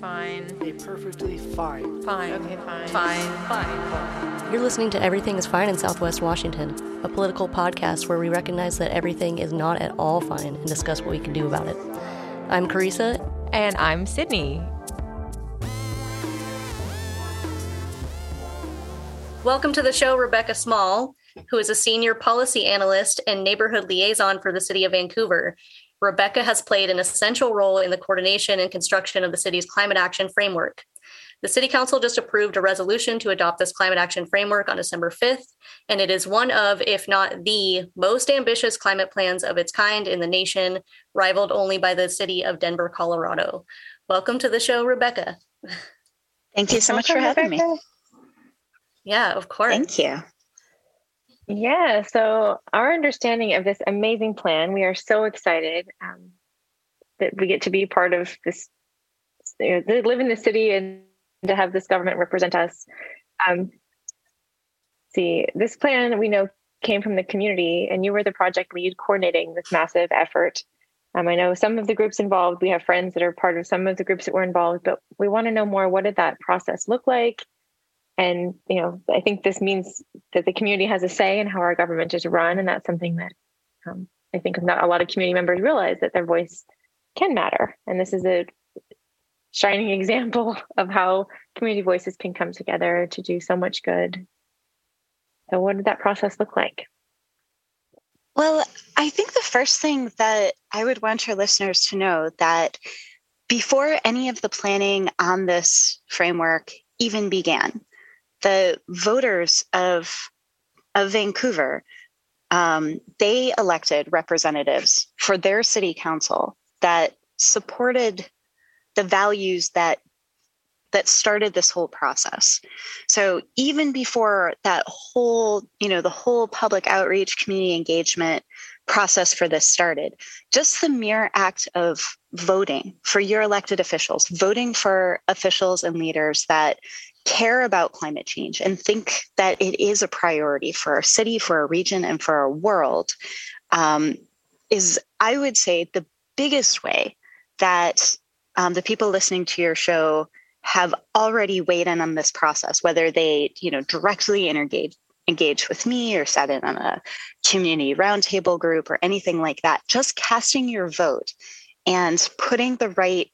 Fine. A perfectly fine. Fine. Okay, fine. Fine. Fine. You're listening to Everything is Fine in Southwest Washington, a political podcast where we recognize that everything is not at all fine and discuss what we can do about it. I'm Carissa. And I'm Sydney. Welcome to the show, Rebecca Small, who is a senior policy analyst and neighborhood liaison for the City of Vancouver. Rebecca has played an essential role in the coordination and construction of the city's climate action framework. The City Council just approved a resolution to adopt this climate action framework on December 5th, and it is one of, if not the most ambitious climate plans of its kind in the nation, rivaled only by the city of Denver, Colorado. Welcome to the show, Rebecca. Thank you so much for having me. Yeah, of course. Thank you. Yeah, so our understanding of this amazing plan, we are so excited um, that we get to be part of this, you know, live in the city and to have this government represent us. Um, see, this plan we know came from the community, and you were the project lead coordinating this massive effort. Um, I know some of the groups involved, we have friends that are part of some of the groups that were involved, but we want to know more what did that process look like? And you know i think this means that the community has a say in how our government is run and that's something that um, i think not a lot of community members realize that their voice can matter. And this is a shining example of how community voices can come together to do so much good. So what did that process look like? Well i think the first thing that i would want your listeners to know that before any of the planning on this framework even began the voters of of Vancouver, um, they elected representatives for their city council that supported the values that that started this whole process. So even before that whole, you know, the whole public outreach, community engagement process for this started, just the mere act of voting for your elected officials, voting for officials and leaders that care about climate change and think that it is a priority for our city, for our region, and for our world um, is, I would say, the biggest way that um, the people listening to your show have already weighed in on this process, whether they, you know, directly engage engaged with me or sat in on a community roundtable group or anything like that. Just casting your vote and putting the right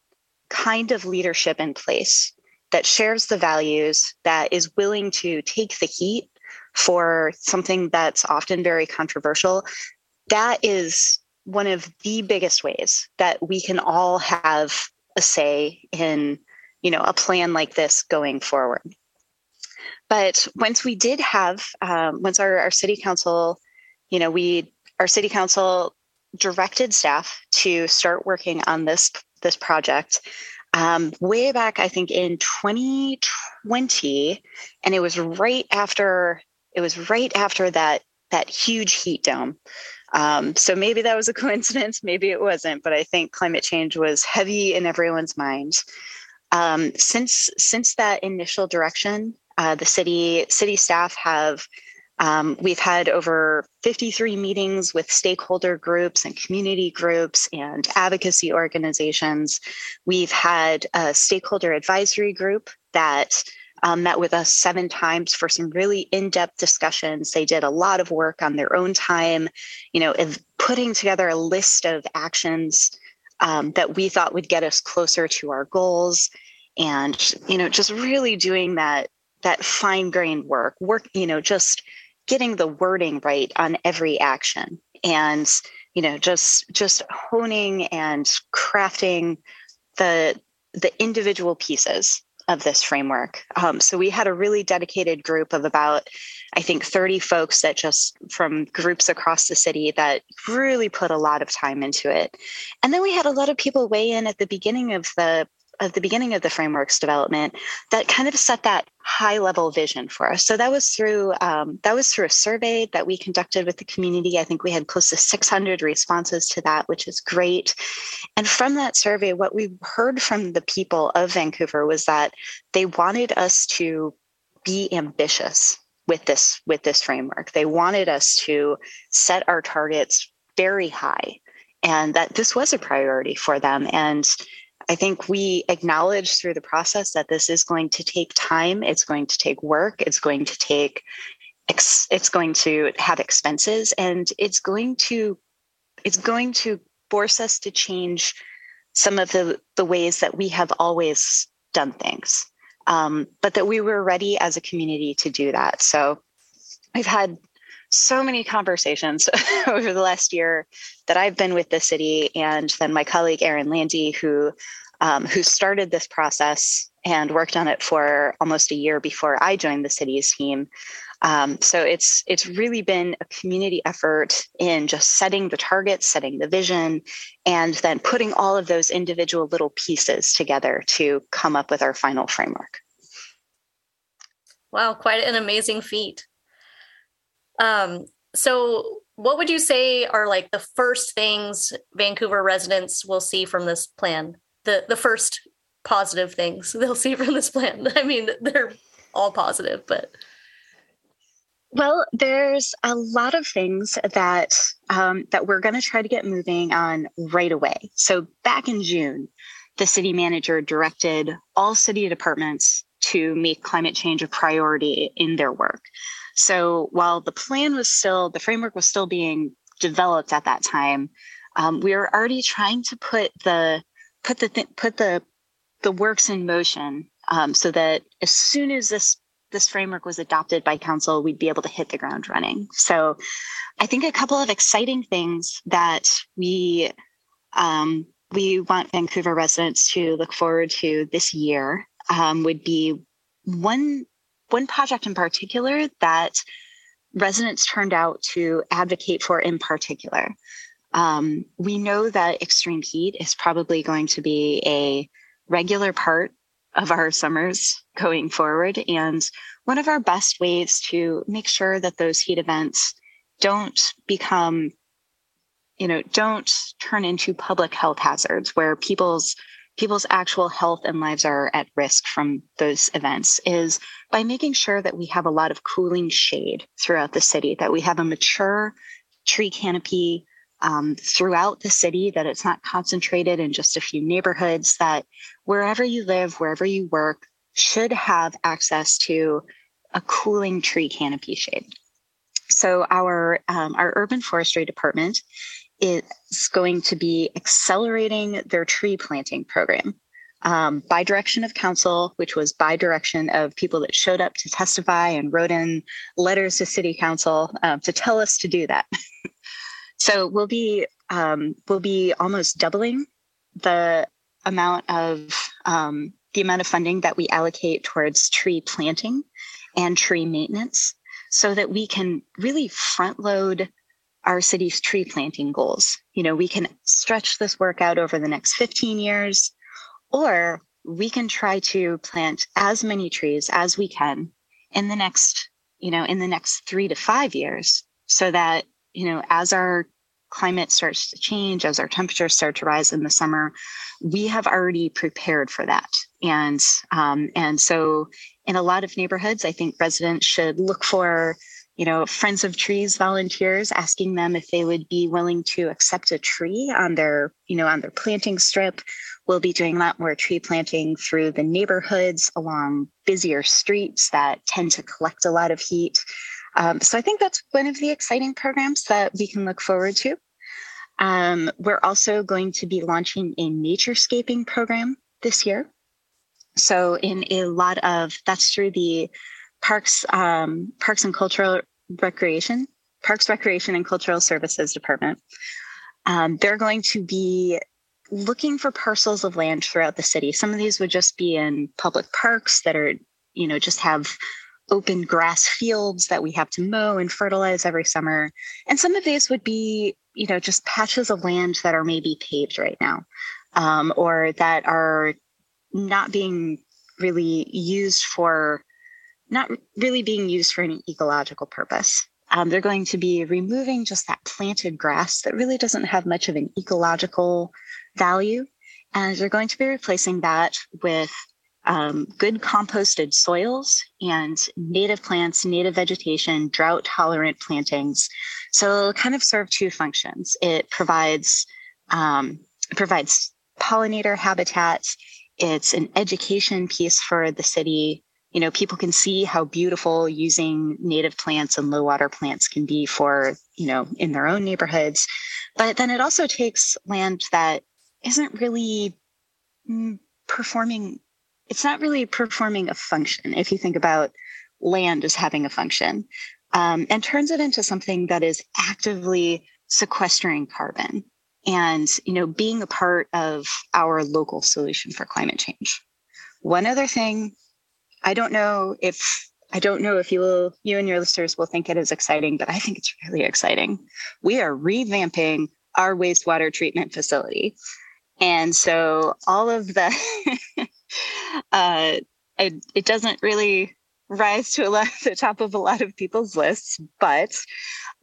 kind of leadership in place that shares the values, that is willing to take the heat for something that's often very controversial, that is one of the biggest ways that we can all have a say in you know a plan like this going forward. But once we did have um, once our, our city council you know we our city council directed staff to start working on this this project um, way back, I think in 2020, and it was right after it was right after that that huge heat dome. Um, so maybe that was a coincidence, maybe it wasn't, but I think climate change was heavy in everyone's mind. Um, since since that initial direction, uh, the city city staff have um, we've had over 53 meetings with stakeholder groups and community groups and advocacy organizations. We've had a stakeholder advisory group that um, met with us seven times for some really in-depth discussions. They did a lot of work on their own time, you know, putting together a list of actions um, that we thought would get us closer to our goals, and you know, just really doing that that fine-grained work, work, you know, just getting the wording right on every action and you know just just honing and crafting the the individual pieces of this framework. Um, so we had a really dedicated group of about i think 30 folks that just from groups across the city that really put a lot of time into it. And then we had a lot of people weigh in at the beginning of the of the beginning of the framework's development that kind of set that high level vision for us. So that was through um, that was through a survey that we conducted with the community. I think we had close to 600 responses to that, which is great. And from that survey, what we heard from the people of Vancouver was that they wanted us to be ambitious with this with this framework. They wanted us to set our targets very high and that this was a priority for them and I think we acknowledge through the process that this is going to take time. It's going to take work. It's going to take, it's going to have expenses and it's going to, it's going to force us to change some of the, the ways that we have always done things. Um, but that we were ready as a community to do that. So we've had so many conversations over the last year that I've been with the city, and then my colleague Erin Landy, who um, who started this process and worked on it for almost a year before I joined the city's team. Um, so it's it's really been a community effort in just setting the targets, setting the vision, and then putting all of those individual little pieces together to come up with our final framework. Wow, quite an amazing feat. Um, so what would you say are like the first things Vancouver residents will see from this plan? The the first positive things they'll see from this plan. I mean, they're all positive, but well, there's a lot of things that um, that we're going to try to get moving on right away. So back in June, the city manager directed all city departments to make climate change a priority in their work. So while the plan was still, the framework was still being developed at that time, um, we were already trying to put the put the th- put the the works in motion um, so that as soon as this this framework was adopted by council, we'd be able to hit the ground running. So I think a couple of exciting things that we um, we want Vancouver residents to look forward to this year um, would be one one project in particular that residents turned out to advocate for in particular. Um, we know that extreme heat is probably going to be a regular part of our summers going forward. And one of our best ways to make sure that those heat events don't become, you know, don't turn into public health hazards where people's people's actual health and lives are at risk from those events is by making sure that we have a lot of cooling shade throughout the city, that we have a mature tree canopy um, throughout the city, that it's not concentrated in just a few neighborhoods, that wherever you live, wherever you work, should have access to a cooling tree canopy shade. So our um, our urban forestry department is going to be accelerating their tree planting program um, by direction of council, which was by direction of people that showed up to testify and wrote in letters to city council um, to tell us to do that. so we'll be um, we'll be almost doubling the amount of um, the amount of funding that we allocate towards tree planting and tree maintenance so that we can really front load our city's tree planting goals. You know, we can stretch this work out over the next 15 years, or we can try to plant as many trees as we can in the next, you know, in the next three to five years so that, you know, as our climate starts to change, as our temperatures start to rise in the summer, we have already prepared for that. And um, and so in a lot of neighborhoods, I think residents should look for you know, Friends of Trees volunteers asking them if they would be willing to accept a tree on their, you know, on their planting strip. We'll be doing a lot more tree planting through the neighborhoods along busier streets that tend to collect a lot of heat. Um, so I think that's one of the exciting programs that we can look forward to. Um, we're also going to be launching a naturescaping program this year. So in a lot of that's through the Parks, um, Parks and Cultural Recreation, Parks, Recreation and Cultural Services Department. Um, they're going to be looking for parcels of land throughout the city. Some of these would just be in public parks that are, you know, just have open grass fields that we have to mow and fertilize every summer. And some of these would be, you know, just patches of land that are maybe paved right now um, or that are not being really used for not really being used for any ecological purpose. Um, they're going to be removing just that planted grass that really doesn't have much of an ecological value. And they're going to be replacing that with um, good composted soils and native plants, native vegetation, drought tolerant plantings. So it'll kind of serve two functions. It provides um, it provides pollinator habitats. It's an education piece for the city. You know, people can see how beautiful using native plants and low water plants can be for, you know, in their own neighborhoods. But then it also takes land that isn't really mm, performing, it's not really performing a function if you think about land as having a function, um, and turns it into something that is actively sequestering carbon and you know being a part of our local solution for climate change one other thing i don't know if i don't know if you will you and your listeners will think it is exciting but i think it's really exciting we are revamping our wastewater treatment facility and so all of the uh, it, it doesn't really rise to a lot, the top of a lot of people's lists but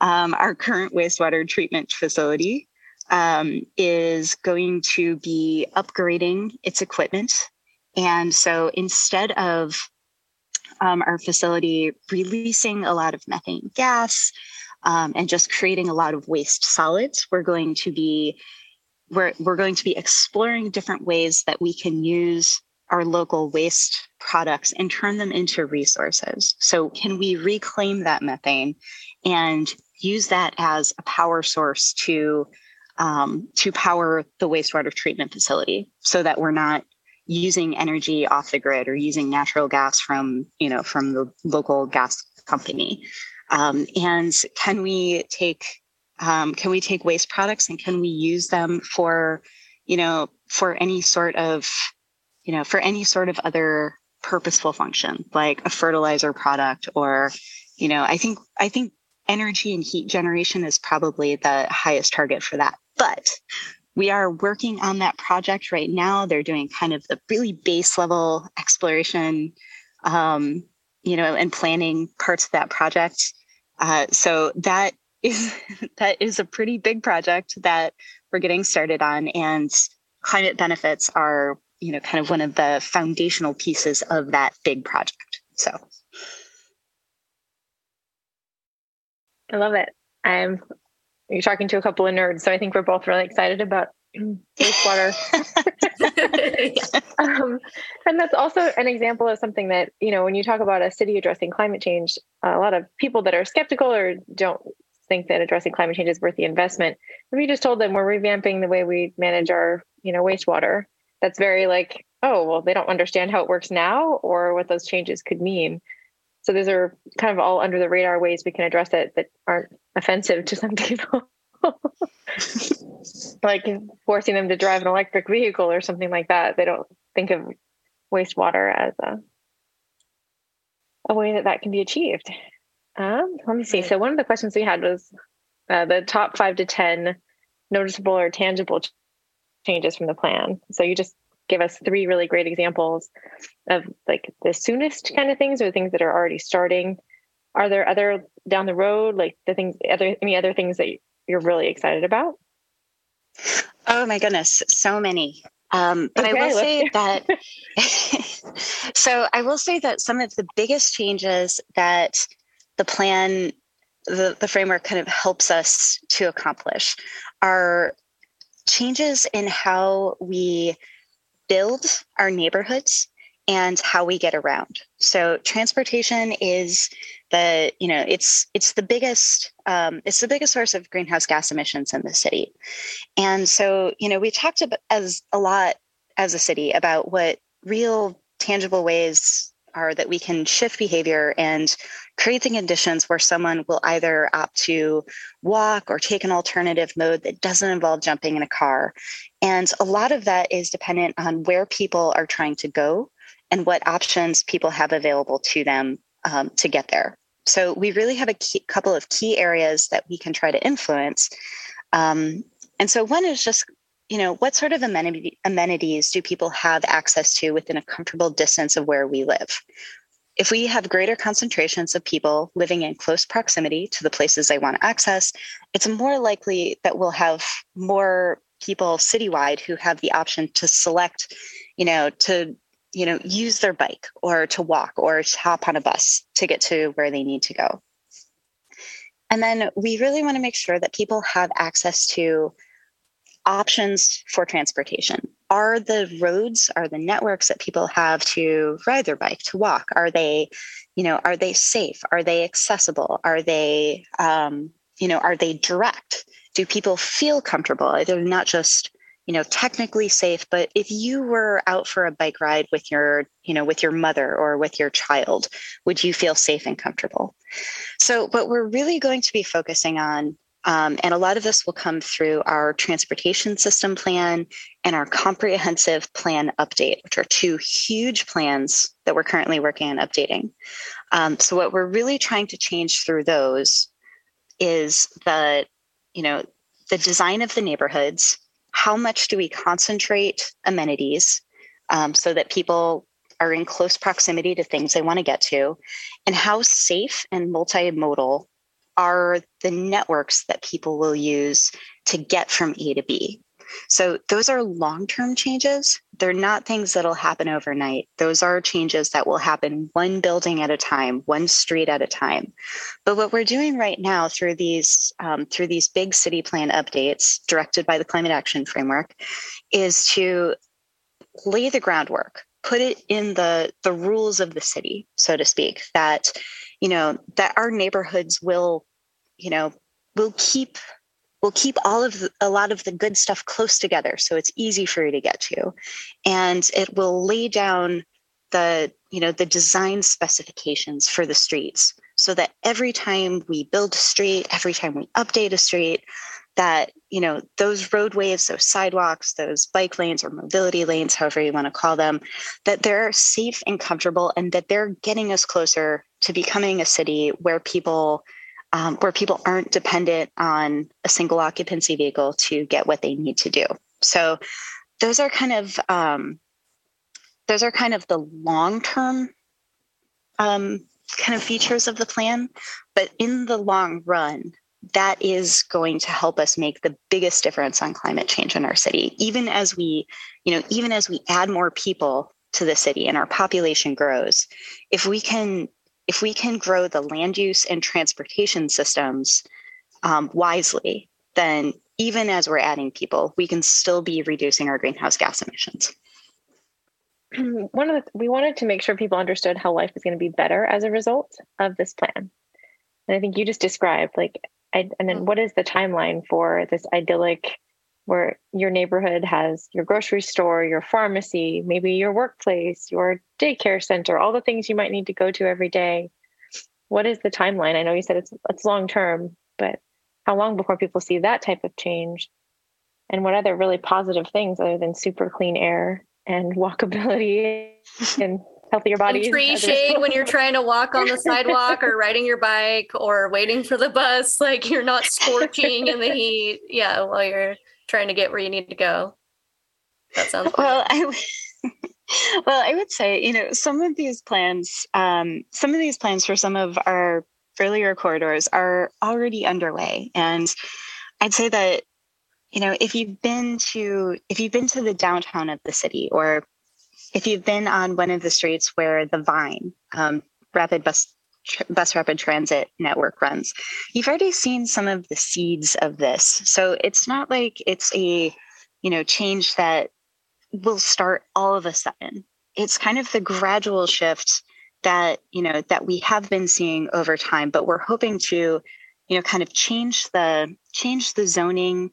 um, our current wastewater treatment facility um, is going to be upgrading its equipment. And so instead of um, our facility releasing a lot of methane gas um, and just creating a lot of waste solids, we're going to be we're, we're going to be exploring different ways that we can use our local waste products and turn them into resources. So, can we reclaim that methane and use that as a power source to um, to power the wastewater treatment facility so that we're not using energy off the grid or using natural gas from you know from the local gas company um, and can we take um, can we take waste products and can we use them for you know for any sort of you know for any sort of other purposeful function like a fertilizer product or you know i think i think energy and heat generation is probably the highest target for that. But we are working on that project right now. They're doing kind of the really base level exploration, um, you know, and planning parts of that project. Uh, so that is that is a pretty big project that we're getting started on, and climate benefits are, you know, kind of one of the foundational pieces of that big project. So. I love it. I'm you're talking to a couple of nerds, so I think we're both really excited about wastewater. um, and that's also an example of something that, you know, when you talk about a city addressing climate change, a lot of people that are skeptical or don't think that addressing climate change is worth the investment. If you just told them we're revamping the way we manage our, you know, wastewater, that's very like, oh, well, they don't understand how it works now or what those changes could mean. So those are kind of all under the radar ways we can address it that aren't offensive to some people. like forcing them to drive an electric vehicle or something like that. They don't think of wastewater as a a way that that can be achieved. Um, let me see. So one of the questions we had was uh, the top five to ten noticeable or tangible changes from the plan. So you just give us three really great examples of like the soonest kind of things or things that are already starting. Are there other down the road, like the things, other any other things that you're really excited about? Oh my goodness, so many. Um, but okay, I will say that. so I will say that some of the biggest changes that the plan, the, the framework kind of helps us to accomplish are changes in how we build our neighborhoods and how we get around. So transportation is the you know it's it's the biggest um, it's the biggest source of greenhouse gas emissions in the city, and so you know we talked about as a lot as a city about what real tangible ways are that we can shift behavior and create the conditions where someone will either opt to walk or take an alternative mode that doesn't involve jumping in a car. And a lot of that is dependent on where people are trying to go and what options people have available to them um, to get there. So we really have a key, couple of key areas that we can try to influence. Um, and so one is just you know, what sort of amenity, amenities do people have access to within a comfortable distance of where we live? If we have greater concentrations of people living in close proximity to the places they want to access, it's more likely that we'll have more people citywide who have the option to select, you know, to you know use their bike or to walk or hop on a bus to get to where they need to go. And then we really want to make sure that people have access to options for transportation are the roads, are the networks that people have to ride their bike, to walk, are they, you know, are they safe? Are they accessible? Are they, um, you know, are they direct? Do people feel comfortable? They're not just you know technically safe? But if you were out for a bike ride with your you know with your mother or with your child would you feel safe and comfortable? So what we're really going to be focusing on um, and a lot of this will come through our transportation system plan and our comprehensive plan update which are two huge plans that we're currently working on updating. Um, so what we're really trying to change through those is the you know the design of the neighborhoods how much do we concentrate amenities um, so that people are in close proximity to things they want to get to, and how safe and multimodal are the networks that people will use to get from A to B. So those are long term changes. They're not things that'll happen overnight. Those are changes that will happen one building at a time, one street at a time. But what we're doing right now through these um, through these big city plan updates directed by the Climate Action Framework is to lay the groundwork, put it in the the rules of the city, so to speak. That you know that our neighborhoods will, you know, will keep we'll keep all of the, a lot of the good stuff close together so it's easy for you to get to. And it will lay down the you know the design specifications for the streets so that every time we build a street every time we update a street that you know those roadways those sidewalks those bike lanes or mobility lanes however you want to call them that they're safe and comfortable and that they're getting us closer to becoming a city where people um, where people aren't dependent on a single occupancy vehicle to get what they need to do. So those are kind of um, those are kind of the long term um, kind of features of the plan, but in the long run, that is going to help us make the biggest difference on climate change in our city. Even as we, you know, even as we add more people to the city and our population grows, if we can if we can grow the land use and transportation systems um, wisely, then even as we're adding people, we can still be reducing our greenhouse gas emissions. One of the, we wanted to make sure people understood how life is going to be better as a result of this plan. And I think you just described like, I, and then what is the timeline for this idyllic where your neighborhood has your grocery store, your pharmacy, maybe your workplace, your daycare center, all the things you might need to go to every day. What is the timeline? I know you said it's it's long term, but how long before people see that type of change? And what other really positive things other than super clean air and walkability and healthier bodies? And tree shade when you're trying to walk on the sidewalk or riding your bike or waiting for the bus, like you're not scorching in the heat. Yeah, while you're trying to get where you need to go. That sounds well. I well, I would say you know some of these plans, um, some of these plans for some of our earlier corridors are already underway, and I'd say that you know if you've been to if you've been to the downtown of the city or if you've been on one of the streets where the Vine um, rapid bus bus rapid transit network runs. You've already seen some of the seeds of this. So it's not like it's a you know change that will start all of a sudden. It's kind of the gradual shift that you know that we have been seeing over time but we're hoping to you know kind of change the change the zoning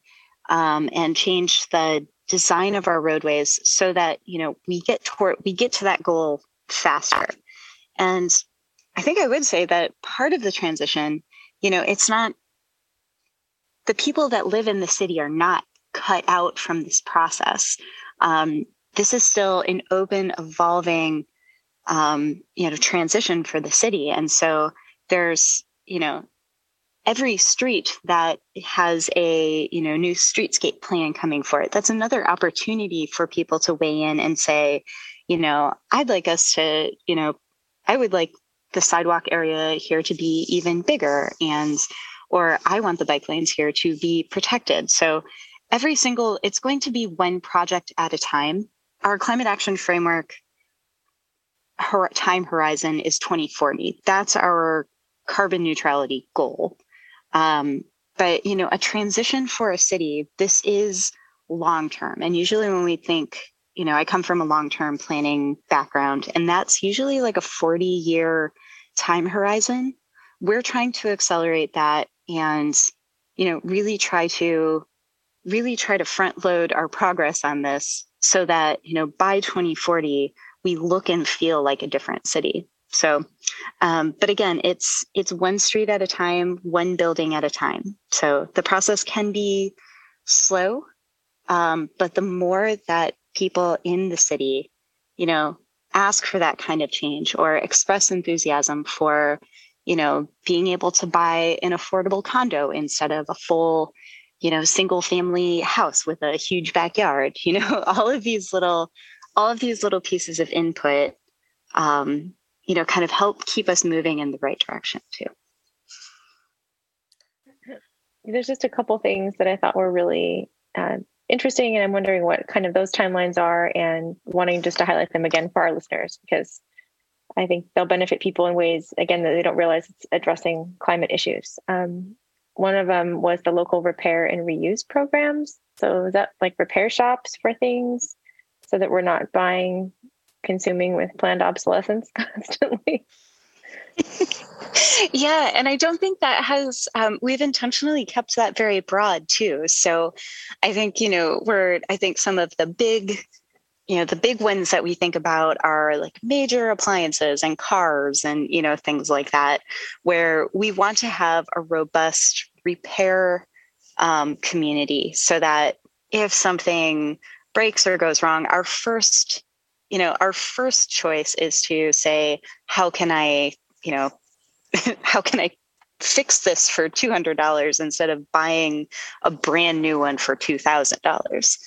um, and change the design of our roadways so that you know we get toward we get to that goal faster. And I think I would say that part of the transition, you know, it's not the people that live in the city are not cut out from this process. Um, this is still an open, evolving, um, you know, transition for the city, and so there's, you know, every street that has a you know new streetscape plan coming for it. That's another opportunity for people to weigh in and say, you know, I'd like us to, you know, I would like the sidewalk area here to be even bigger and or I want the bike lanes here to be protected. So every single it's going to be one project at a time. Our climate action framework time horizon is 2040. That's our carbon neutrality goal. Um, but you know, a transition for a city, this is long term. And usually when we think, you know, I come from a long term planning background, and that's usually like a 40 year time horizon. We're trying to accelerate that and, you know, really try to really try to front load our progress on this so that, you know, by 2040, we look and feel like a different city. So, um, but again, it's it's one street at a time, one building at a time. So the process can be slow, um, but the more that people in the city, you know, ask for that kind of change or express enthusiasm for, you know, being able to buy an affordable condo instead of a full, you know, single family house with a huge backyard, you know, all of these little, all of these little pieces of input um, you know, kind of help keep us moving in the right direction too. There's just a couple things that I thought were really uh, interesting, and I'm wondering what kind of those timelines are, and wanting just to highlight them again for our listeners because I think they'll benefit people in ways again that they don't realize it's addressing climate issues. Um, one of them was the local repair and reuse programs. So is that like repair shops for things so that we're not buying consuming with planned obsolescence constantly. yeah, and I don't think that has, um, we've intentionally kept that very broad too. So I think, you know, we're, I think some of the big, you know, the big ones that we think about are like major appliances and cars and, you know, things like that, where we want to have a robust repair um, community so that if something breaks or goes wrong, our first you know, our first choice is to say, how can I, you know, how can I fix this for $200 instead of buying a brand new one for $2,000?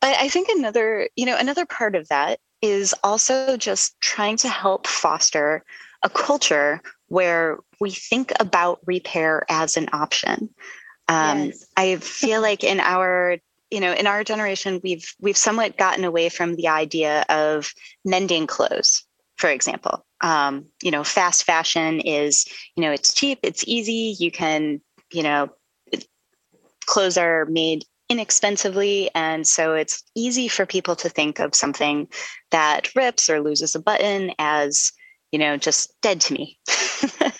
But I think another, you know, another part of that is also just trying to help foster a culture where we think about repair as an option. Um, yes. I feel like in our you know in our generation we've we've somewhat gotten away from the idea of mending clothes for example um, you know fast fashion is you know it's cheap it's easy you can you know clothes are made inexpensively and so it's easy for people to think of something that rips or loses a button as you know just dead to me.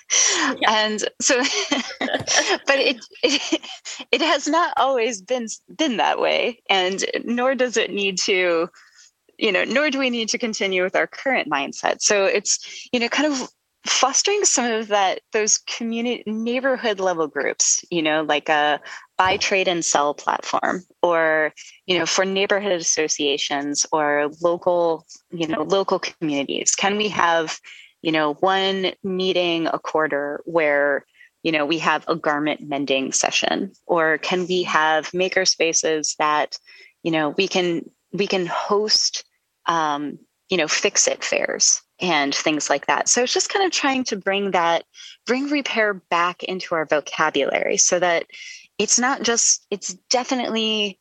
And so but it, it it has not always been been that way and nor does it need to you know nor do we need to continue with our current mindset. So it's you know kind of fostering some of that those community neighborhood level groups you know like a buy trade and sell platform or you know for neighborhood associations or local you know local communities. Can we have you know, one meeting a quarter where you know we have a garment mending session? Or can we have maker spaces that you know we can we can host um, you know fix it fairs and things like that. So it's just kind of trying to bring that bring repair back into our vocabulary so that it's not just it's definitely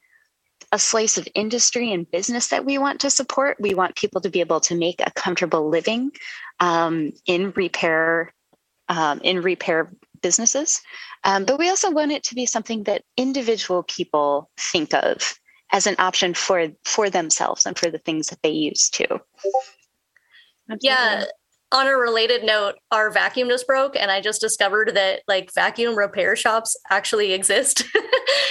a slice of industry and business that we want to support. We want people to be able to make a comfortable living um, in repair um, in repair businesses, um, but we also want it to be something that individual people think of as an option for for themselves and for the things that they use too. Absolutely. Yeah. On a related note, our vacuum just broke, and I just discovered that like vacuum repair shops actually exist.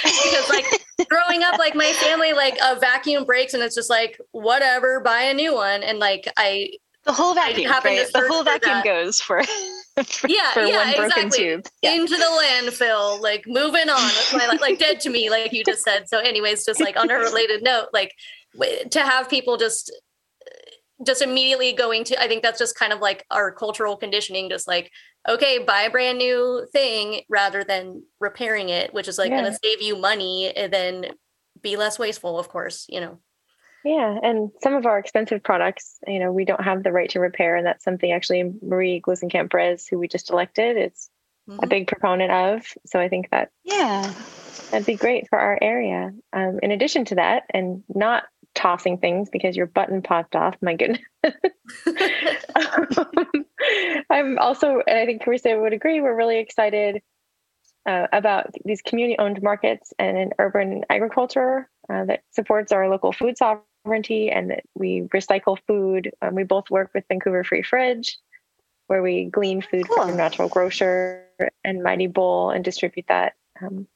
because like growing up, like my family, like a vacuum breaks and it's just like, whatever, buy a new one. And like I the whole vacuum, right? The whole vacuum that. goes for, for yeah, for yeah, exactly. Yeah. Into the landfill, like moving on. That's my like dead to me, like you just said. So, anyways, just like on a related note, like to have people just just immediately going to i think that's just kind of like our cultural conditioning just like okay buy a brand new thing rather than repairing it which is like yeah. going to save you money and then be less wasteful of course you know yeah and some of our expensive products you know we don't have the right to repair and that's something actually marie gluesenkamp perez who we just elected is mm-hmm. a big proponent of so i think that yeah that'd be great for our area um, in addition to that and not tossing things because your button popped off. My goodness. um, I'm also, and I think Carissa would agree, we're really excited uh, about these community owned markets and an urban agriculture uh, that supports our local food sovereignty and that we recycle food. Um, we both work with Vancouver Free Fridge, where we glean food cool. from Natural Grocer and Mighty Bowl and distribute that um,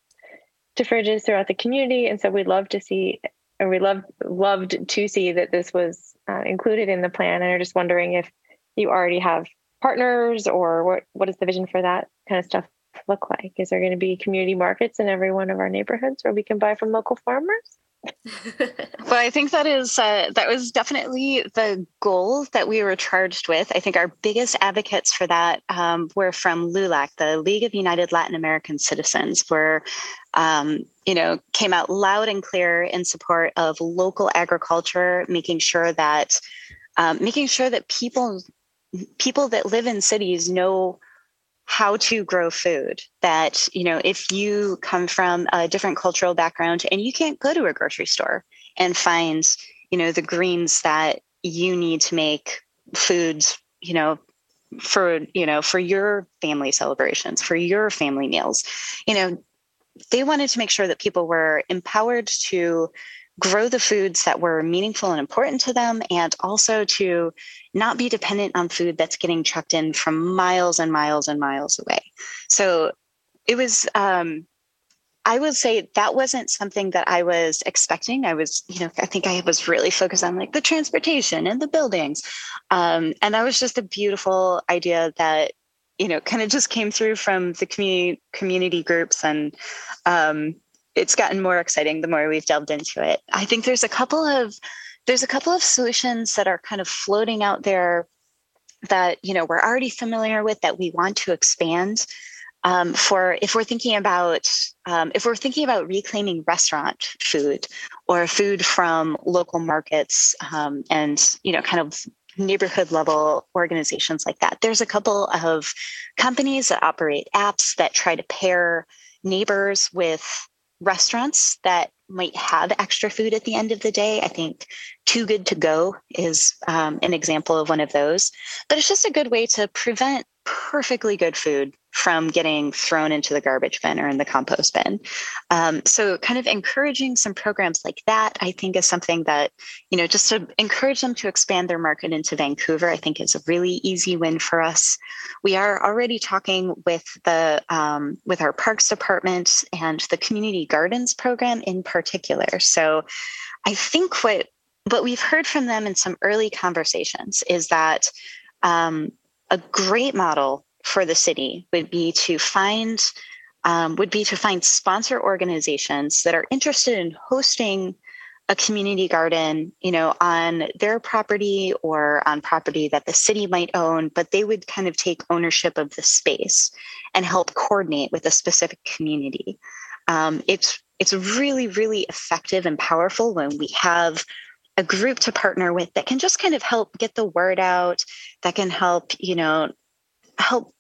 to fridges throughout the community. And so we'd love to see, and we loved loved to see that this was uh, included in the plan. And are just wondering if you already have partners or what what is the vision for that kind of stuff look like? Is there going to be community markets in every one of our neighborhoods where we can buy from local farmers? Well, I think that is uh, that was definitely the goal that we were charged with. I think our biggest advocates for that um, were from LULAC, the League of United Latin American Citizens, where um, you know came out loud and clear in support of local agriculture, making sure that um, making sure that people people that live in cities know how to grow food that you know if you come from a different cultural background and you can't go to a grocery store and find you know the greens that you need to make foods you know for you know for your family celebrations for your family meals you know they wanted to make sure that people were empowered to grow the foods that were meaningful and important to them, and also to not be dependent on food that's getting trucked in from miles and miles and miles away. So it was, um, I would say that wasn't something that I was expecting. I was, you know, I think I was really focused on like the transportation and the buildings. Um, and that was just a beautiful idea that, you know, kind of just came through from the community community groups and um, it's gotten more exciting the more we've delved into it. I think there's a couple of there's a couple of solutions that are kind of floating out there that you know we're already familiar with that we want to expand um, for if we're thinking about um, if we're thinking about reclaiming restaurant food or food from local markets um, and you know kind of neighborhood level organizations like that there's a couple of companies that operate apps that try to pair neighbors with restaurants that might have extra food at the end of the day. I think Too Good to Go is um, an example of one of those. But it's just a good way to prevent perfectly good food from getting thrown into the garbage bin or in the compost bin. Um, so, kind of encouraging some programs like that, I think, is something that, you know, just to encourage them to expand their market into Vancouver, I think is a really easy win for us. We are already talking with the um, with our parks department and the community gardens program in particular. So, I think what what we've heard from them in some early conversations is that um, a great model for the city would be to find um, would be to find sponsor organizations that are interested in hosting a community garden, you know, on their property or on property that the city might own, but they would kind of take ownership of the space and help coordinate with a specific community. Um, it's it's really really effective and powerful when we have a group to partner with that can just kind of help get the word out that can help you know help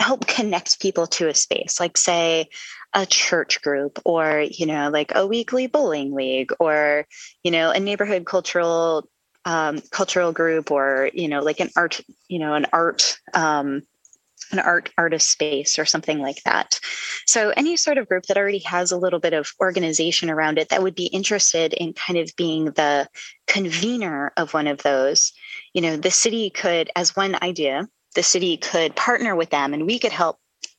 help connect people to a space like say a church group or you know like a weekly bowling league or you know a neighborhood cultural um, cultural group or you know like an art you know an art um, an art artist space or something like that. So any sort of group that already has a little bit of organization around it that would be interested in kind of being the convener of one of those, you know, the city could, as one idea, the city could partner with them and we could help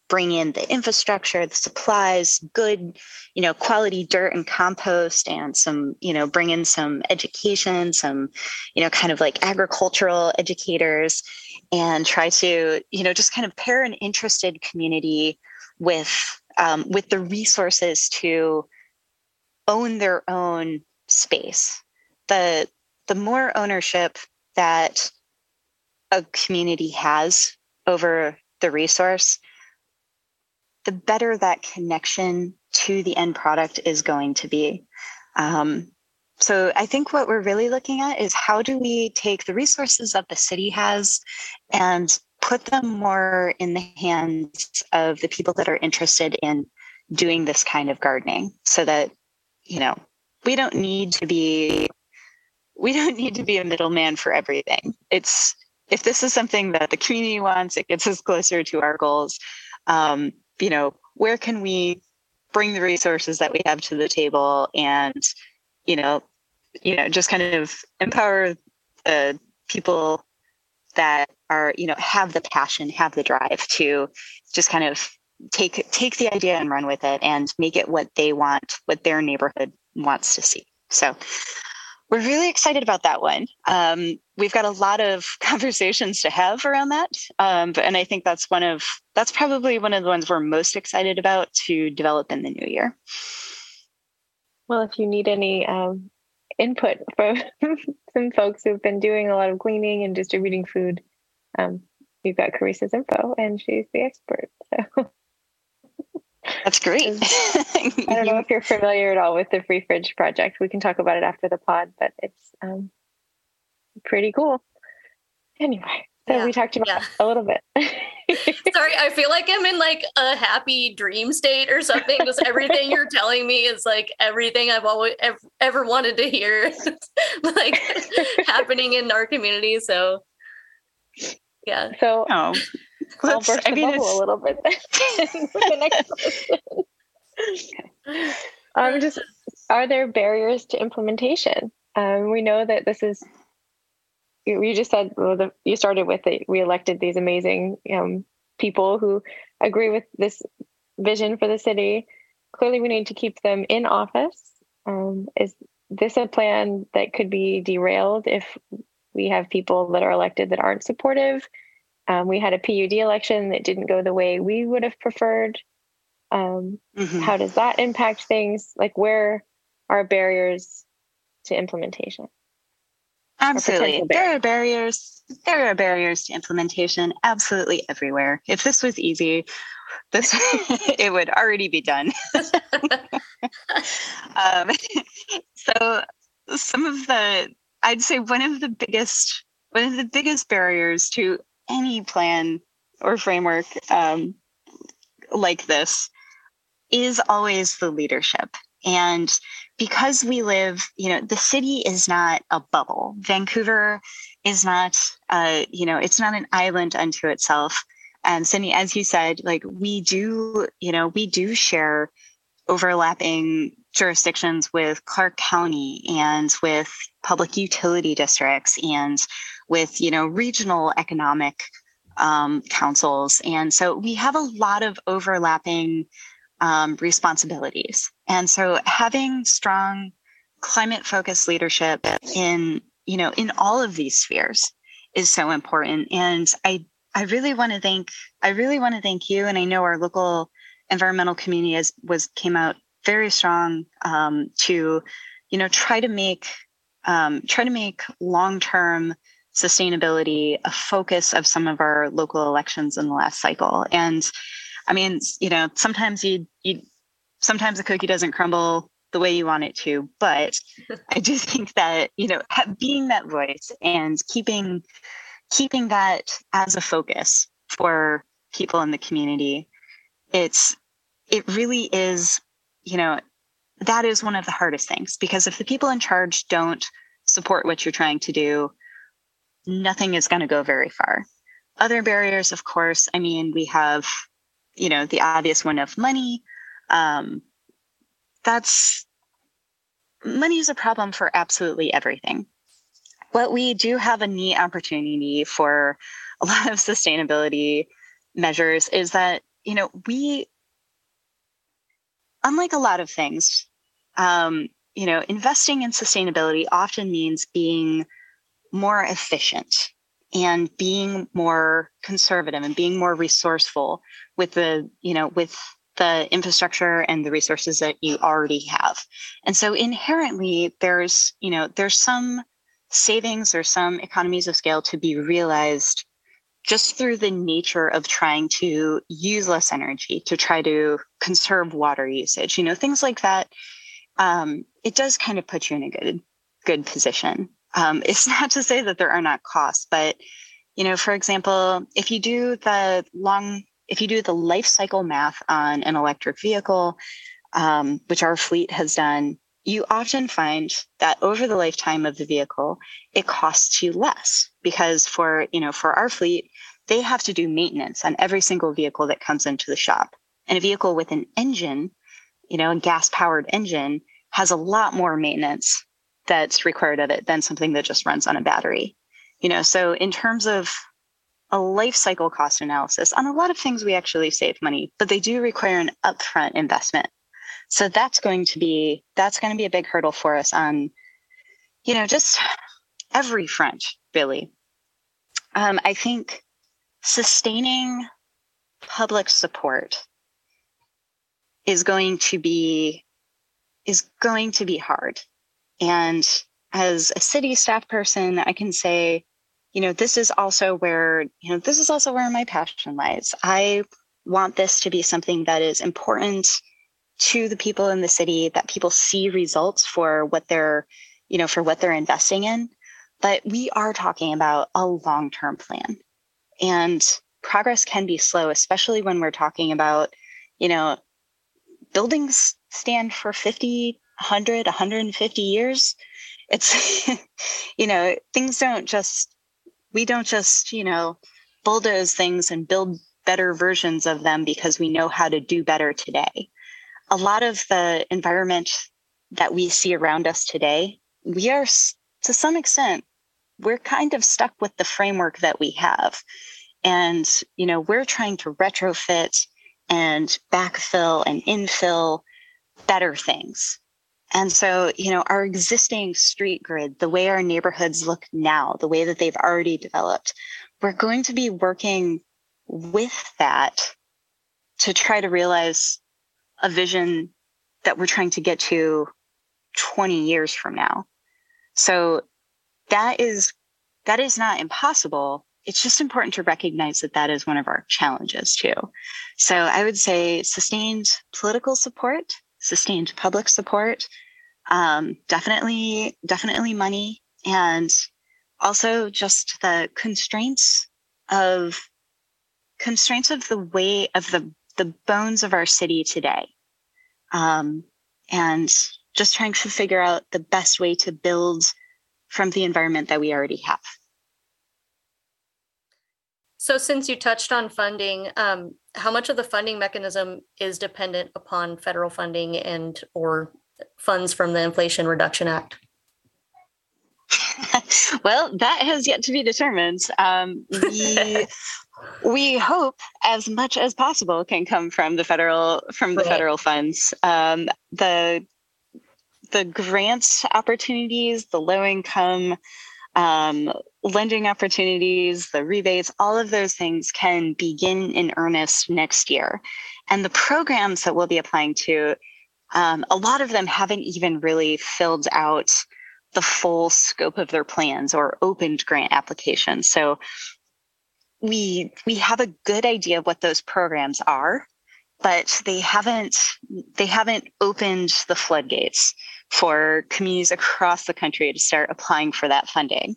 bring in the infrastructure the supplies good you know quality dirt and compost and some you know bring in some education some you know kind of like agricultural educators and try to you know just kind of pair an interested community with um, with the resources to own their own space the the more ownership that a community has over the resource the better that connection to the end product is going to be. Um, so I think what we're really looking at is how do we take the resources that the city has and put them more in the hands of the people that are interested in doing this kind of gardening so that you know we don't need to be we don't need to be a middleman for everything. It's if this is something that the community wants it gets us closer to our goals. Um, you know, where can we bring the resources that we have to the table and you know you know just kind of empower the people that are you know have the passion have the drive to just kind of take take the idea and run with it and make it what they want what their neighborhood wants to see. So we're really excited about that one. Um, we've got a lot of conversations to have around that. Um, and i think that's one of that's probably one of the ones we're most excited about to develop in the new year. Well if you need any um, input from some folks who've been doing a lot of cleaning and distributing food. Um, you've got Carissa's info, and she's the expert. So that's great. I don't know if you're familiar at all with the Free Fridge project. We can talk about it after the pod, but it's um, pretty cool. Anyway, so yeah, we talked about yeah. a little bit. Sorry, I feel like I'm in like a happy dream state or something because everything you're telling me is like everything I've always ever, ever wanted to hear, like happening in our community. So, yeah. So, oh, I'll burst I the bubble a little bit. the next um, just are there barriers to implementation? Um, we know that this is you just said well, the, you started with it. We elected these amazing um, people who agree with this vision for the city. Clearly, we need to keep them in office. Um, is this a plan that could be derailed if we have people that are elected that aren't supportive? Um, we had a PUD election that didn't go the way we would have preferred. Um, mm-hmm. How does that impact things? Like, where are barriers to implementation? Absolutely. There are barriers. There are barriers to implementation absolutely everywhere. If this was easy, this it would already be done. um, so some of the I'd say one of the biggest one of the biggest barriers to any plan or framework um, like this is always the leadership. And because we live, you know, the city is not a bubble. Vancouver is not, uh, you know, it's not an island unto itself. And Cindy, as you said, like we do, you know, we do share overlapping jurisdictions with Clark County and with public utility districts and with, you know, regional economic um, councils. And so we have a lot of overlapping um, responsibilities. And so having strong climate focused leadership in, you know, in all of these spheres is so important. And I, I really want to thank, I really want to thank you. And I know our local environmental community has, was, came out very strong um, to, you know, try to make, um, try to make long-term sustainability a focus of some of our local elections in the last cycle. And I mean, you know, sometimes you you sometimes a cookie doesn't crumble the way you want it to, but I do think that you know being that voice and keeping keeping that as a focus for people in the community, it's it really is you know that is one of the hardest things because if the people in charge don't support what you're trying to do, nothing is going to go very far. Other barriers, of course, I mean, we have you know, the obvious one of money. Um, that's money is a problem for absolutely everything. What we do have a neat opportunity for a lot of sustainability measures is that, you know, we, unlike a lot of things, um, you know, investing in sustainability often means being more efficient and being more conservative and being more resourceful with the you know with the infrastructure and the resources that you already have. And so inherently there's you know there's some savings or some economies of scale to be realized just through the nature of trying to use less energy to try to conserve water usage you know things like that. Um, it does kind of put you in a good good position. Um, it's not to say that there are not costs, but you know, for example, if you do the long, if you do the life cycle math on an electric vehicle, um, which our fleet has done, you often find that over the lifetime of the vehicle, it costs you less because for you know for our fleet, they have to do maintenance on every single vehicle that comes into the shop. And a vehicle with an engine, you know, a gas powered engine has a lot more maintenance that's required of it than something that just runs on a battery. You know, so in terms of a life cycle cost analysis on a lot of things we actually save money, but they do require an upfront investment. So that's going to be that's going to be a big hurdle for us on, you know, just every front, really. Um, I think sustaining public support is going to be is going to be hard. And as a city staff person, I can say, you know, this is also where, you know, this is also where my passion lies. I want this to be something that is important to the people in the city, that people see results for what they're, you know, for what they're investing in. But we are talking about a long term plan. And progress can be slow, especially when we're talking about, you know, buildings stand for 50, 100, 150 years. It's, you know, things don't just, we don't just, you know, bulldoze things and build better versions of them because we know how to do better today. A lot of the environment that we see around us today, we are to some extent, we're kind of stuck with the framework that we have. And, you know, we're trying to retrofit and backfill and infill better things. And so, you know, our existing street grid, the way our neighborhoods look now, the way that they've already developed, we're going to be working with that to try to realize a vision that we're trying to get to 20 years from now. So that is that is not impossible. It's just important to recognize that that is one of our challenges too. So I would say sustained political support, sustained public support, um, definitely, definitely money, and also just the constraints of constraints of the way of the the bones of our city today, um, and just trying to figure out the best way to build from the environment that we already have. So, since you touched on funding, um, how much of the funding mechanism is dependent upon federal funding and or funds from the Inflation Reduction Act? well, that has yet to be determined. Um, we we hope as much as possible can come from the federal from the right. federal funds. Um, the the grants opportunities, the low income um, lending opportunities, the rebates, all of those things can begin in earnest next year. And the programs that we'll be applying to, um, a lot of them haven't even really filled out the full scope of their plans or opened grant applications. So we we have a good idea of what those programs are, but they haven't they haven't opened the floodgates for communities across the country to start applying for that funding.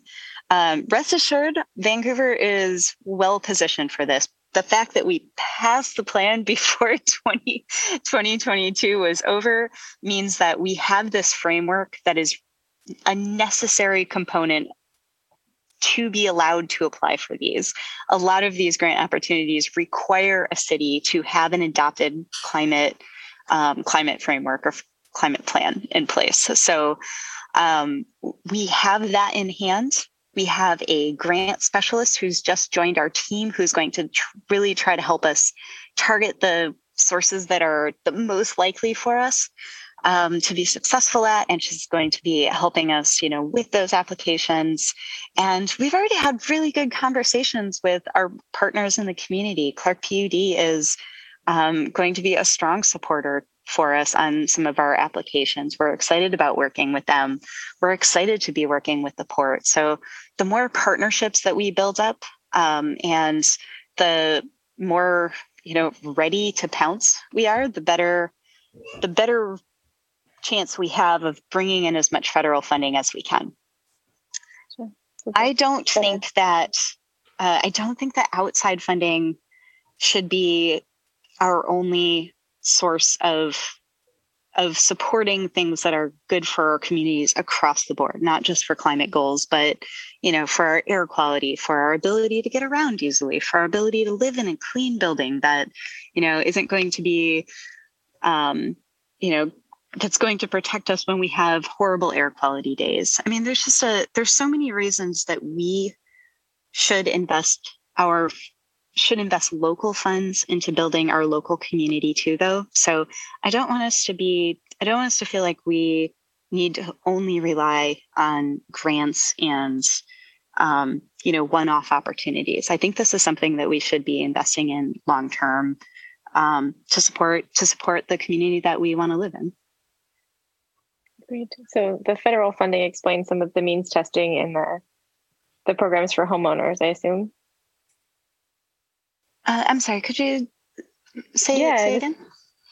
Um, rest assured, Vancouver is well positioned for this. The fact that we passed the plan before 20, 2022 was over means that we have this framework that is a necessary component to be allowed to apply for these. A lot of these grant opportunities require a city to have an adopted climate um, climate framework or climate plan in place. So um, we have that in hand. We have a grant specialist who's just joined our team who's going to tr- really try to help us target the sources that are the most likely for us um, to be successful at and she's going to be helping us you know with those applications and we've already had really good conversations with our partners in the community clark pud is um, going to be a strong supporter for us on some of our applications. We're excited about working with them. We're excited to be working with the port. So the more partnerships that we build up um, and the more you know ready to pounce we are, the better the better chance we have of bringing in as much federal funding as we can. I don't think that uh, I don't think that outside funding should be our only source of of supporting things that are good for our communities across the board, not just for climate goals, but you know, for our air quality, for our ability to get around easily, for our ability to live in a clean building that, you know, isn't going to be, um, you know, that's going to protect us when we have horrible air quality days. I mean, there's just a there's so many reasons that we should invest our should invest local funds into building our local community too though. So i don't want us to be i don't want us to feel like we need to only rely on grants and um, you know one-off opportunities. I think this is something that we should be investing in long term um, to support to support the community that we want to live in. Great. So the federal funding explains some of the means testing and the the programs for homeowners i assume uh, I'm sorry, could you say, yeah, say again?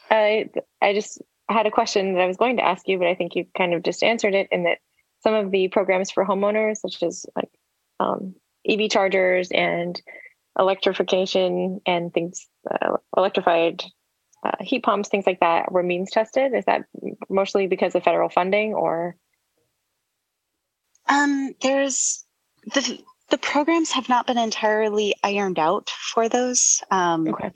I, I just had a question that I was going to ask you, but I think you kind of just answered it in that some of the programs for homeowners, such as like um, EV chargers and electrification and things, uh, electrified uh, heat pumps, things like that, were means tested. Is that mostly because of federal funding or? Um, there's the the programs have not been entirely ironed out for those. Um, okay.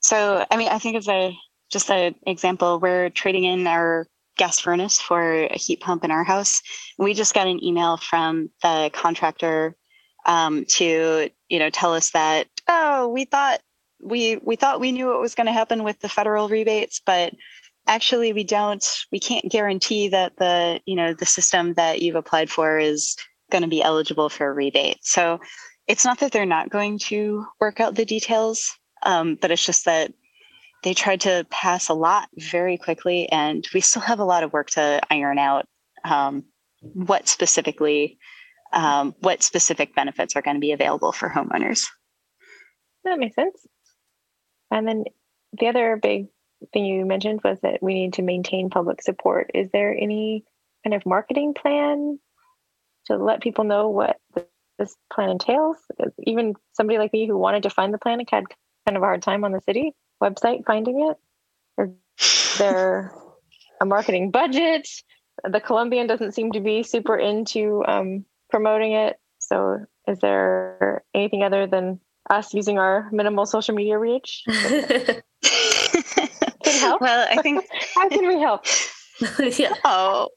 So, I mean, I think as a just an example, we're trading in our gas furnace for a heat pump in our house. We just got an email from the contractor um, to, you know, tell us that oh, we thought we we thought we knew what was going to happen with the federal rebates, but actually we don't. We can't guarantee that the you know the system that you've applied for is going to be eligible for a rebate. So it's not that they're not going to work out the details, um, but it's just that they tried to pass a lot very quickly, and we still have a lot of work to iron out um, what specifically um, what specific benefits are going to be available for homeowners. That makes sense. And then the other big thing you mentioned was that we need to maintain public support. Is there any kind of marketing plan to let people know what this plan entails. Even somebody like me who wanted to find the plan had kind of a hard time on the city website finding it. Is there a marketing budget? The Columbian doesn't seem to be super into um, promoting it. So, is there anything other than us using our minimal social media reach? can help? Well, I think how can we help? yeah. Oh,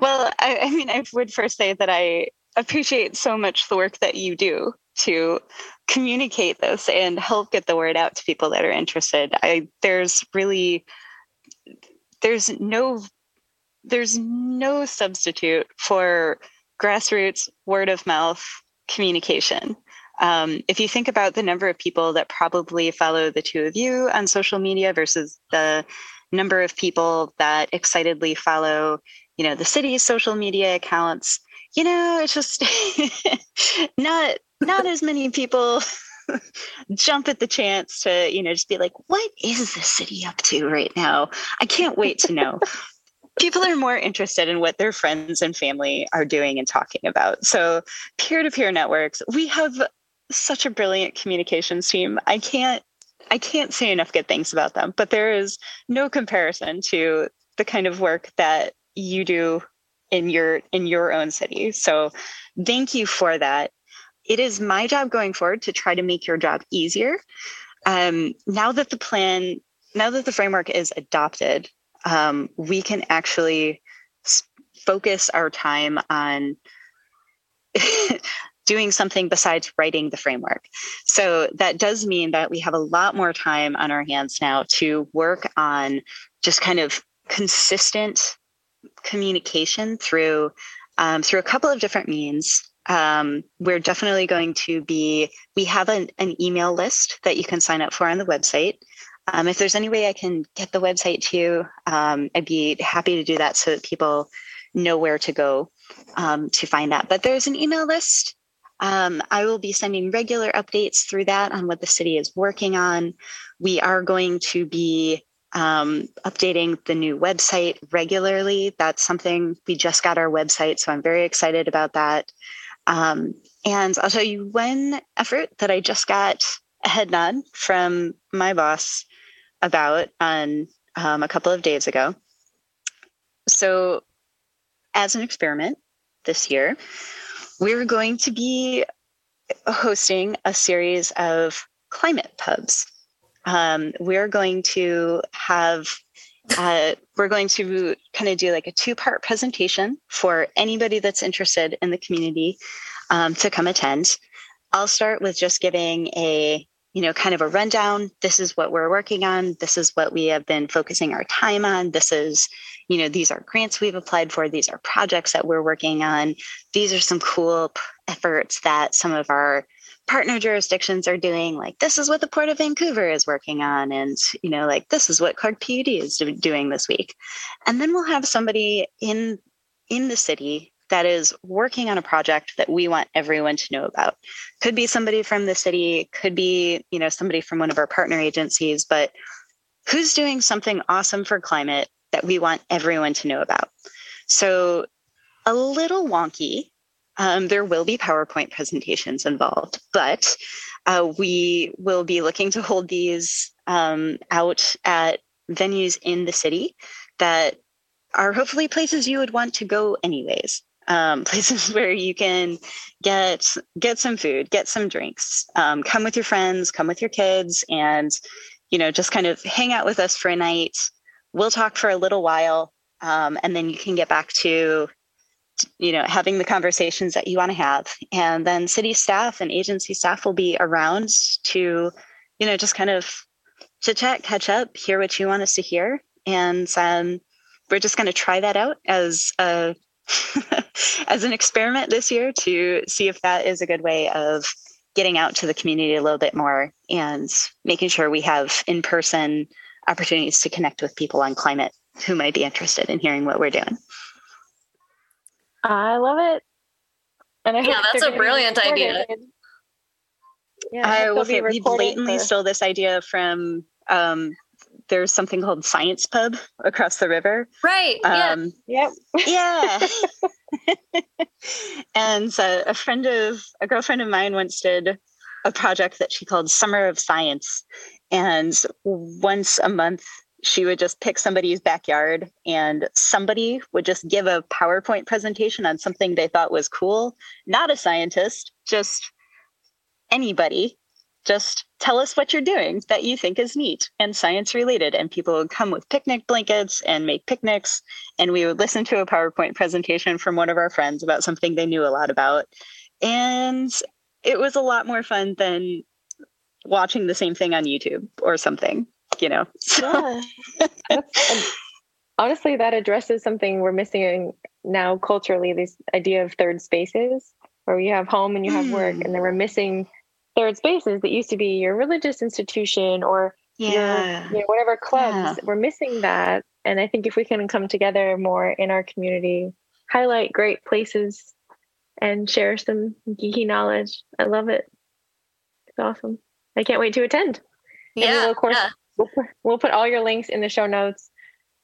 well, I, I mean, I would first say that I appreciate so much the work that you do to communicate this and help get the word out to people that are interested. I there's really there's no there's no substitute for grassroots word of mouth communication. Um, if you think about the number of people that probably follow the two of you on social media versus the number of people that excitedly follow you know the city's social media accounts. You know it's just not not as many people jump at the chance to you know just be like what is the city up to right now? I can't wait to know. People are more interested in what their friends and family are doing and talking about. So peer-to-peer networks we have such a brilliant communications team. I can't i can't say enough good things about them but there is no comparison to the kind of work that you do in your in your own city. So thank you for that. It is my job going forward to try to make your job easier. Um, now that the plan, now that the framework is adopted, um, we can actually focus our time on doing something besides writing the framework. So that does mean that we have a lot more time on our hands now to work on just kind of consistent communication through um, through a couple of different means. Um, we're definitely going to be. We have an, an email list that you can sign up for on the website. Um, if there's any way I can get the website to you, um, I'd be happy to do that so that people know where to go um, to find that. But there's an email list. Um, I will be sending regular updates through that on what the city is working on. We are going to be um, updating the new website regularly. That's something we just got our website, so I'm very excited about that. Um, and I'll tell you one effort that I just got a head nod from my boss about on um, a couple of days ago. So, as an experiment this year, we're going to be hosting a series of climate pubs. Um, we're going to have uh, we're going to kind of do like a two part presentation for anybody that's interested in the community um, to come attend. I'll start with just giving a you know kind of a rundown. This is what we're working on. This is what we have been focusing our time on. This is you know these are grants we've applied for. These are projects that we're working on. These are some cool efforts that some of our partner jurisdictions are doing like this is what the port of vancouver is working on and you know like this is what clark pud is doing this week. And then we'll have somebody in in the city that is working on a project that we want everyone to know about. Could be somebody from the city could be you know somebody from one of our partner agencies but who's doing something awesome for climate that we want everyone to know about? So a little wonky um, there will be PowerPoint presentations involved, but uh, we will be looking to hold these um, out at venues in the city that are hopefully places you would want to go anyways. Um, places where you can get get some food, get some drinks, um, come with your friends, come with your kids, and you know just kind of hang out with us for a night. We'll talk for a little while, um, and then you can get back to you know having the conversations that you want to have. And then city staff and agency staff will be around to you know just kind of chit chat catch up hear what you want us to hear. And um, we're just going to try that out as a as an experiment this year to see if that is a good way of getting out to the community a little bit more and making sure we have in-person opportunities to connect with people on climate who might be interested in hearing what we're doing I love it. And I yeah, that's a brilliant idea. Yeah, I will say we blatantly for... stole this idea from um, there's something called Science Pub across the river. Right. Um, yeah. Yep. Yeah. and uh, a friend of a girlfriend of mine once did a project that she called Summer of Science, and once a month she would just pick somebody's backyard and somebody would just give a PowerPoint presentation on something they thought was cool. Not a scientist, just anybody. Just tell us what you're doing that you think is neat and science related. And people would come with picnic blankets and make picnics. And we would listen to a PowerPoint presentation from one of our friends about something they knew a lot about. And it was a lot more fun than watching the same thing on YouTube or something you know. Yeah. honestly, that addresses something we're missing now culturally this idea of third spaces, where you have home and you have mm. work, and then we're missing third spaces that used to be your religious institution or yeah. your you know, whatever clubs. Yeah. We're missing that. And I think if we can come together more in our community, highlight great places and share some geeky knowledge. I love it. It's awesome. I can't wait to attend. Yeah. And of course, yeah. We'll put, we'll put all your links in the show notes.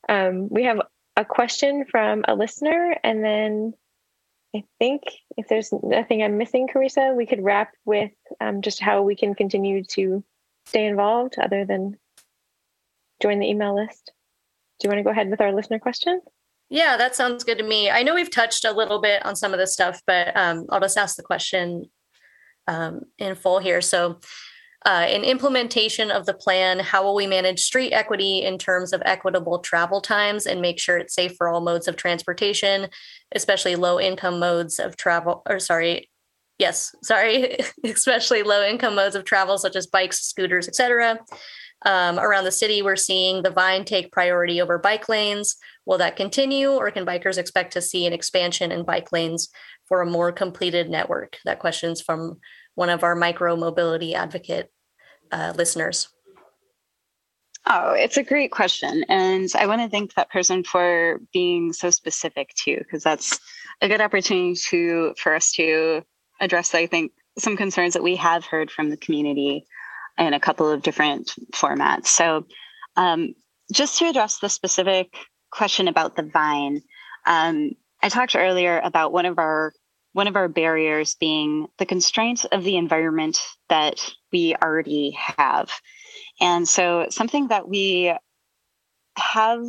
Um, we have a question from a listener, and then I think if there's nothing I'm missing, Carissa, we could wrap with um, just how we can continue to stay involved other than join the email list. Do you want to go ahead with our listener question? Yeah, that sounds good to me. I know we've touched a little bit on some of this stuff, but um, I'll just ask the question um, in full here. So, uh, implementation of the plan, how will we manage street equity in terms of equitable travel times and make sure it's safe for all modes of transportation, especially low income modes of travel, or sorry, yes, sorry, especially low income modes of travel such as bikes, scooters, etc. Um, around the city, we're seeing the Vine take priority over bike lanes. Will that continue, or can bikers expect to see an expansion in bike lanes for a more completed network? That question's from one of our micro mobility advocate uh, listeners? Oh, it's a great question. And I want to thank that person for being so specific too, because that's a good opportunity to for us to address, I think, some concerns that we have heard from the community in a couple of different formats. So um, just to address the specific question about the vine, um, I talked earlier about one of our one of our barriers being the constraints of the environment that we already have. And so, something that we have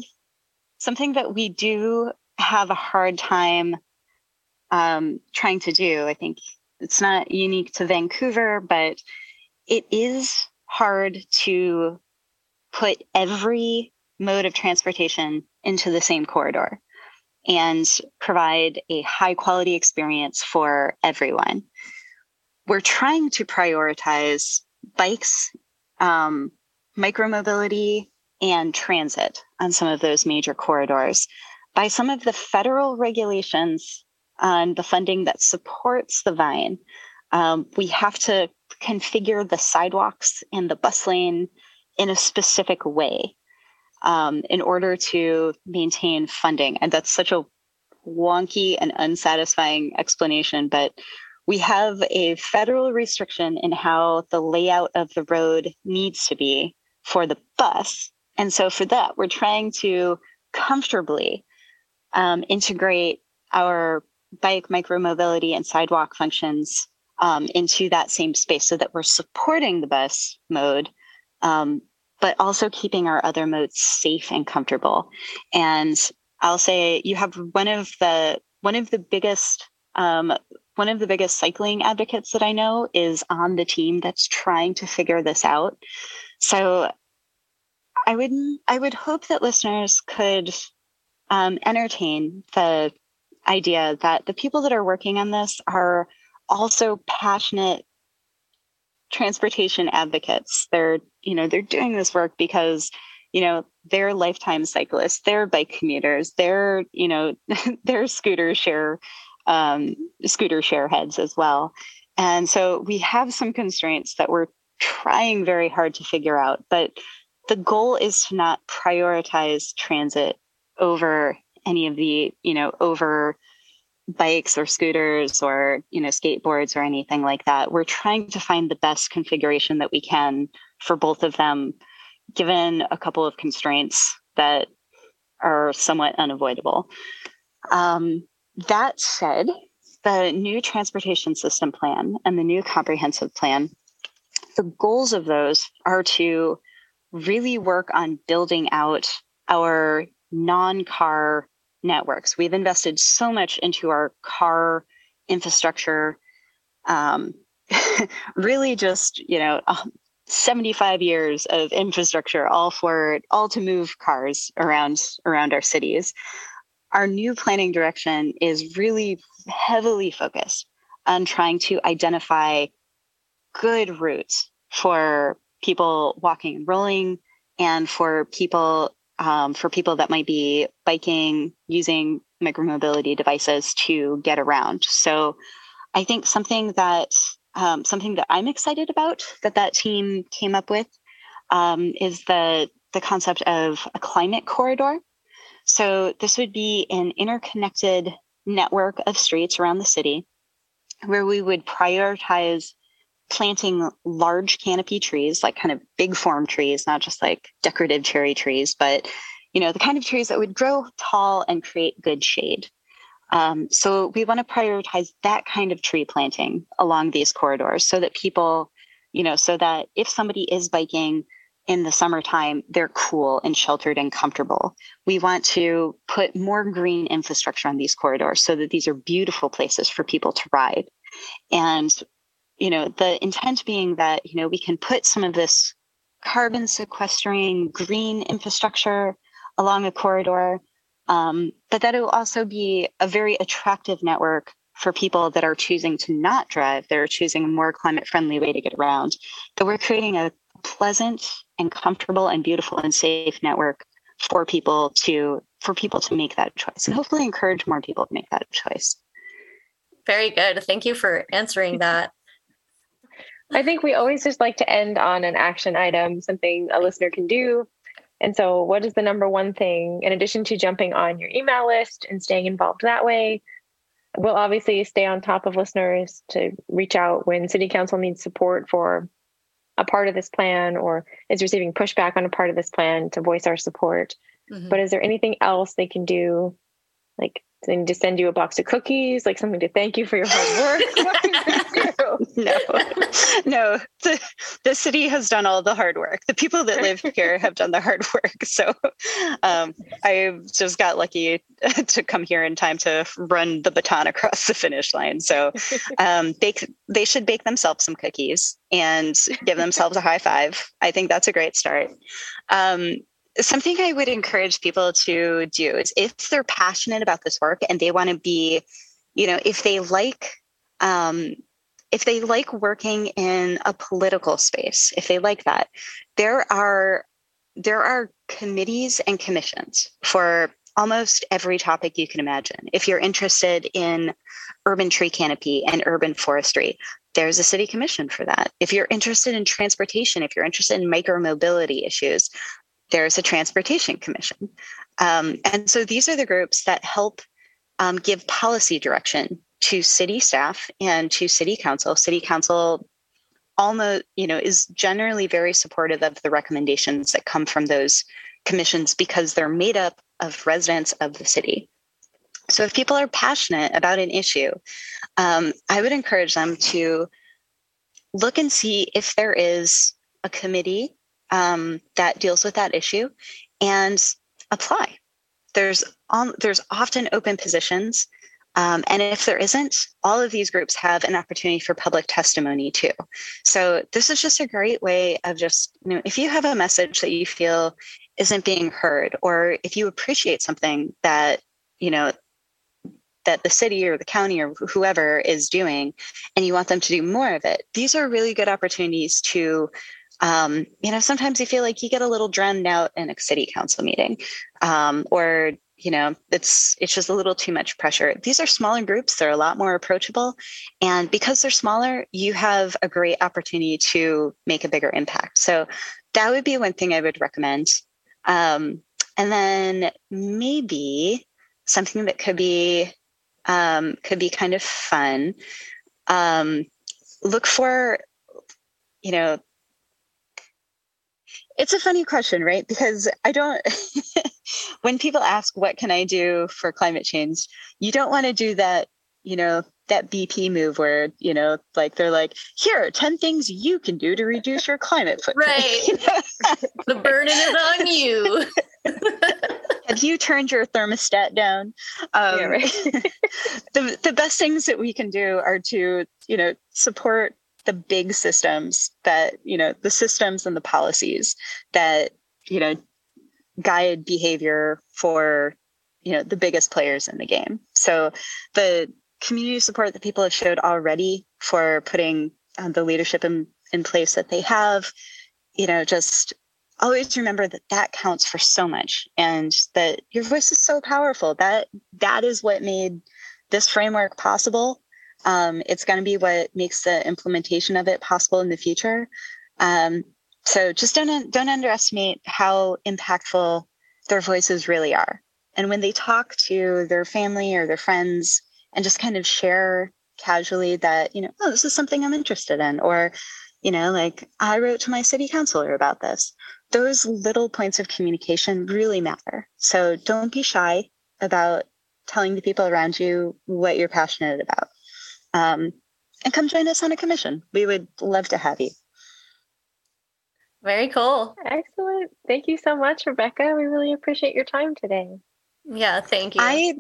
something that we do have a hard time um, trying to do. I think it's not unique to Vancouver, but it is hard to put every mode of transportation into the same corridor and provide a high quality experience for everyone. We're trying to prioritize bikes, um, micromobility, and transit on some of those major corridors by some of the federal regulations on the funding that supports the vine. Um, we have to configure the sidewalks and the bus lane in a specific way um, in order to maintain funding. And that's such a wonky and unsatisfying explanation, but we have a federal restriction in how the layout of the road needs to be for the bus. And so for that, we're trying to comfortably um, integrate our bike micromobility and sidewalk functions um, into that same space so that we're supporting the bus mode, um, but also keeping our other modes safe and comfortable. And I'll say you have one of the one of the biggest um, one of the biggest cycling advocates that I know is on the team that's trying to figure this out. So I would I would hope that listeners could um, entertain the idea that the people that are working on this are also passionate transportation advocates. They're, you know, they're doing this work because, you know, they're lifetime cyclists, they're bike commuters, they're, you know, they're scooter share, um, scooter share heads as well. And so we have some constraints that we're trying very hard to figure out, but the goal is to not prioritize transit over any of the, you know, over bikes or scooters or you know skateboards or anything like that we're trying to find the best configuration that we can for both of them given a couple of constraints that are somewhat unavoidable um, that said the new transportation system plan and the new comprehensive plan the goals of those are to really work on building out our non-car networks. We've invested so much into our car infrastructure. Um, really, just you know, 75 years of infrastructure, all for all to move cars around around our cities. Our new planning direction is really heavily focused on trying to identify good routes for people walking and rolling and for people um, for people that might be biking using micromobility devices to get around. So I think something that um, something that I'm excited about that that team came up with um, is the the concept of a climate corridor. So this would be an interconnected network of streets around the city where we would prioritize planting large canopy trees, like kind of big form trees, not just like decorative cherry trees, but you know the kind of trees that would grow tall and create good shade. Um, so we want to prioritize that kind of tree planting along these corridors, so that people, you know, so that if somebody is biking in the summertime, they're cool and sheltered and comfortable. We want to put more green infrastructure on these corridors so that these are beautiful places for people to ride. And you know, the intent being that, you know, we can put some of this carbon sequestering green infrastructure along a corridor, um, but that it will also be a very attractive network for people that are choosing to not drive, they're choosing a more climate friendly way to get around. That we're creating a pleasant and comfortable and beautiful and safe network for people to for people to make that choice and hopefully encourage more people to make that choice. Very good. Thank you for answering that. I think we always just like to end on an action item, something a listener can do. And so, what is the number one thing, in addition to jumping on your email list and staying involved that way? We'll obviously stay on top of listeners to reach out when City Council needs support for a part of this plan or is receiving pushback on a part of this plan to voice our support. Mm-hmm. But is there anything else they can do, like need to send you a box of cookies, like something to thank you for your hard work. no, no. The, the city has done all the hard work. The people that live here have done the hard work. So um, I just got lucky to come here in time to run the baton across the finish line. So um, they they should bake themselves some cookies and give themselves a high five. I think that's a great start. Um, something I would encourage people to do is if they're passionate about this work and they want to be, you know, if they like, um, if they like working in a political space, if they like that, there are there are committees and commissions for almost every topic you can imagine. If you're interested in urban tree canopy and urban forestry, there's a city commission for that. If you're interested in transportation, if you're interested in micromobility issues, there's a transportation commission. Um, and so these are the groups that help um, give policy direction to city staff and to city council. City council almost, you know, is generally very supportive of the recommendations that come from those commissions because they're made up of residents of the city. So if people are passionate about an issue, um, I would encourage them to look and see if there is a committee um, that deals with that issue and apply. There's on, there's often open positions. Um, and if there isn't, all of these groups have an opportunity for public testimony too. So this is just a great way of just, you know, if you have a message that you feel isn't being heard, or if you appreciate something that, you know, that the city or the county or whoever is doing, and you want them to do more of it, these are really good opportunities to um, you know, sometimes you feel like you get a little drowned out in a city council meeting, um, or you know, it's it's just a little too much pressure. These are smaller groups; they're a lot more approachable, and because they're smaller, you have a great opportunity to make a bigger impact. So that would be one thing I would recommend. Um, and then maybe something that could be um, could be kind of fun. Um, look for, you know, it's a funny question, right? Because I don't, when people ask, what can I do for climate change? You don't want to do that, you know, that BP move where, you know, like they're like, here are 10 things you can do to reduce your climate footprint. Right. the burden is on you. Have you turned your thermostat down? Um, yeah, right. the, the best things that we can do are to, you know, support the big systems that you know the systems and the policies that you know guide behavior for you know the biggest players in the game. So the community support that people have showed already for putting um, the leadership in, in place that they have you know just always remember that that counts for so much and that your voice is so powerful. That that is what made this framework possible um, it's going to be what makes the implementation of it possible in the future. Um, so just don't don't underestimate how impactful their voices really are. And when they talk to their family or their friends and just kind of share casually that, you know, oh, this is something I'm interested in, or, you know, like I wrote to my city councilor about this. Those little points of communication really matter. So don't be shy about telling the people around you what you're passionate about um, and come join us on a commission. We would love to have you. Very cool. Excellent. Thank you so much, Rebecca. We really appreciate your time today. Yeah, thank you. I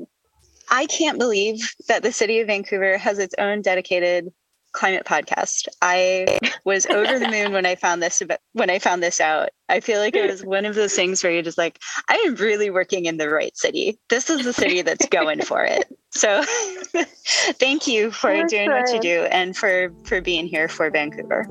I can't believe that the city of Vancouver has its own dedicated climate podcast. I was over the moon when I found this about, when I found this out. I feel like it was one of those things where you're just like, I am really working in the right city. This is the city that's going for it. So thank you for doing what you do and for for being here for Vancouver.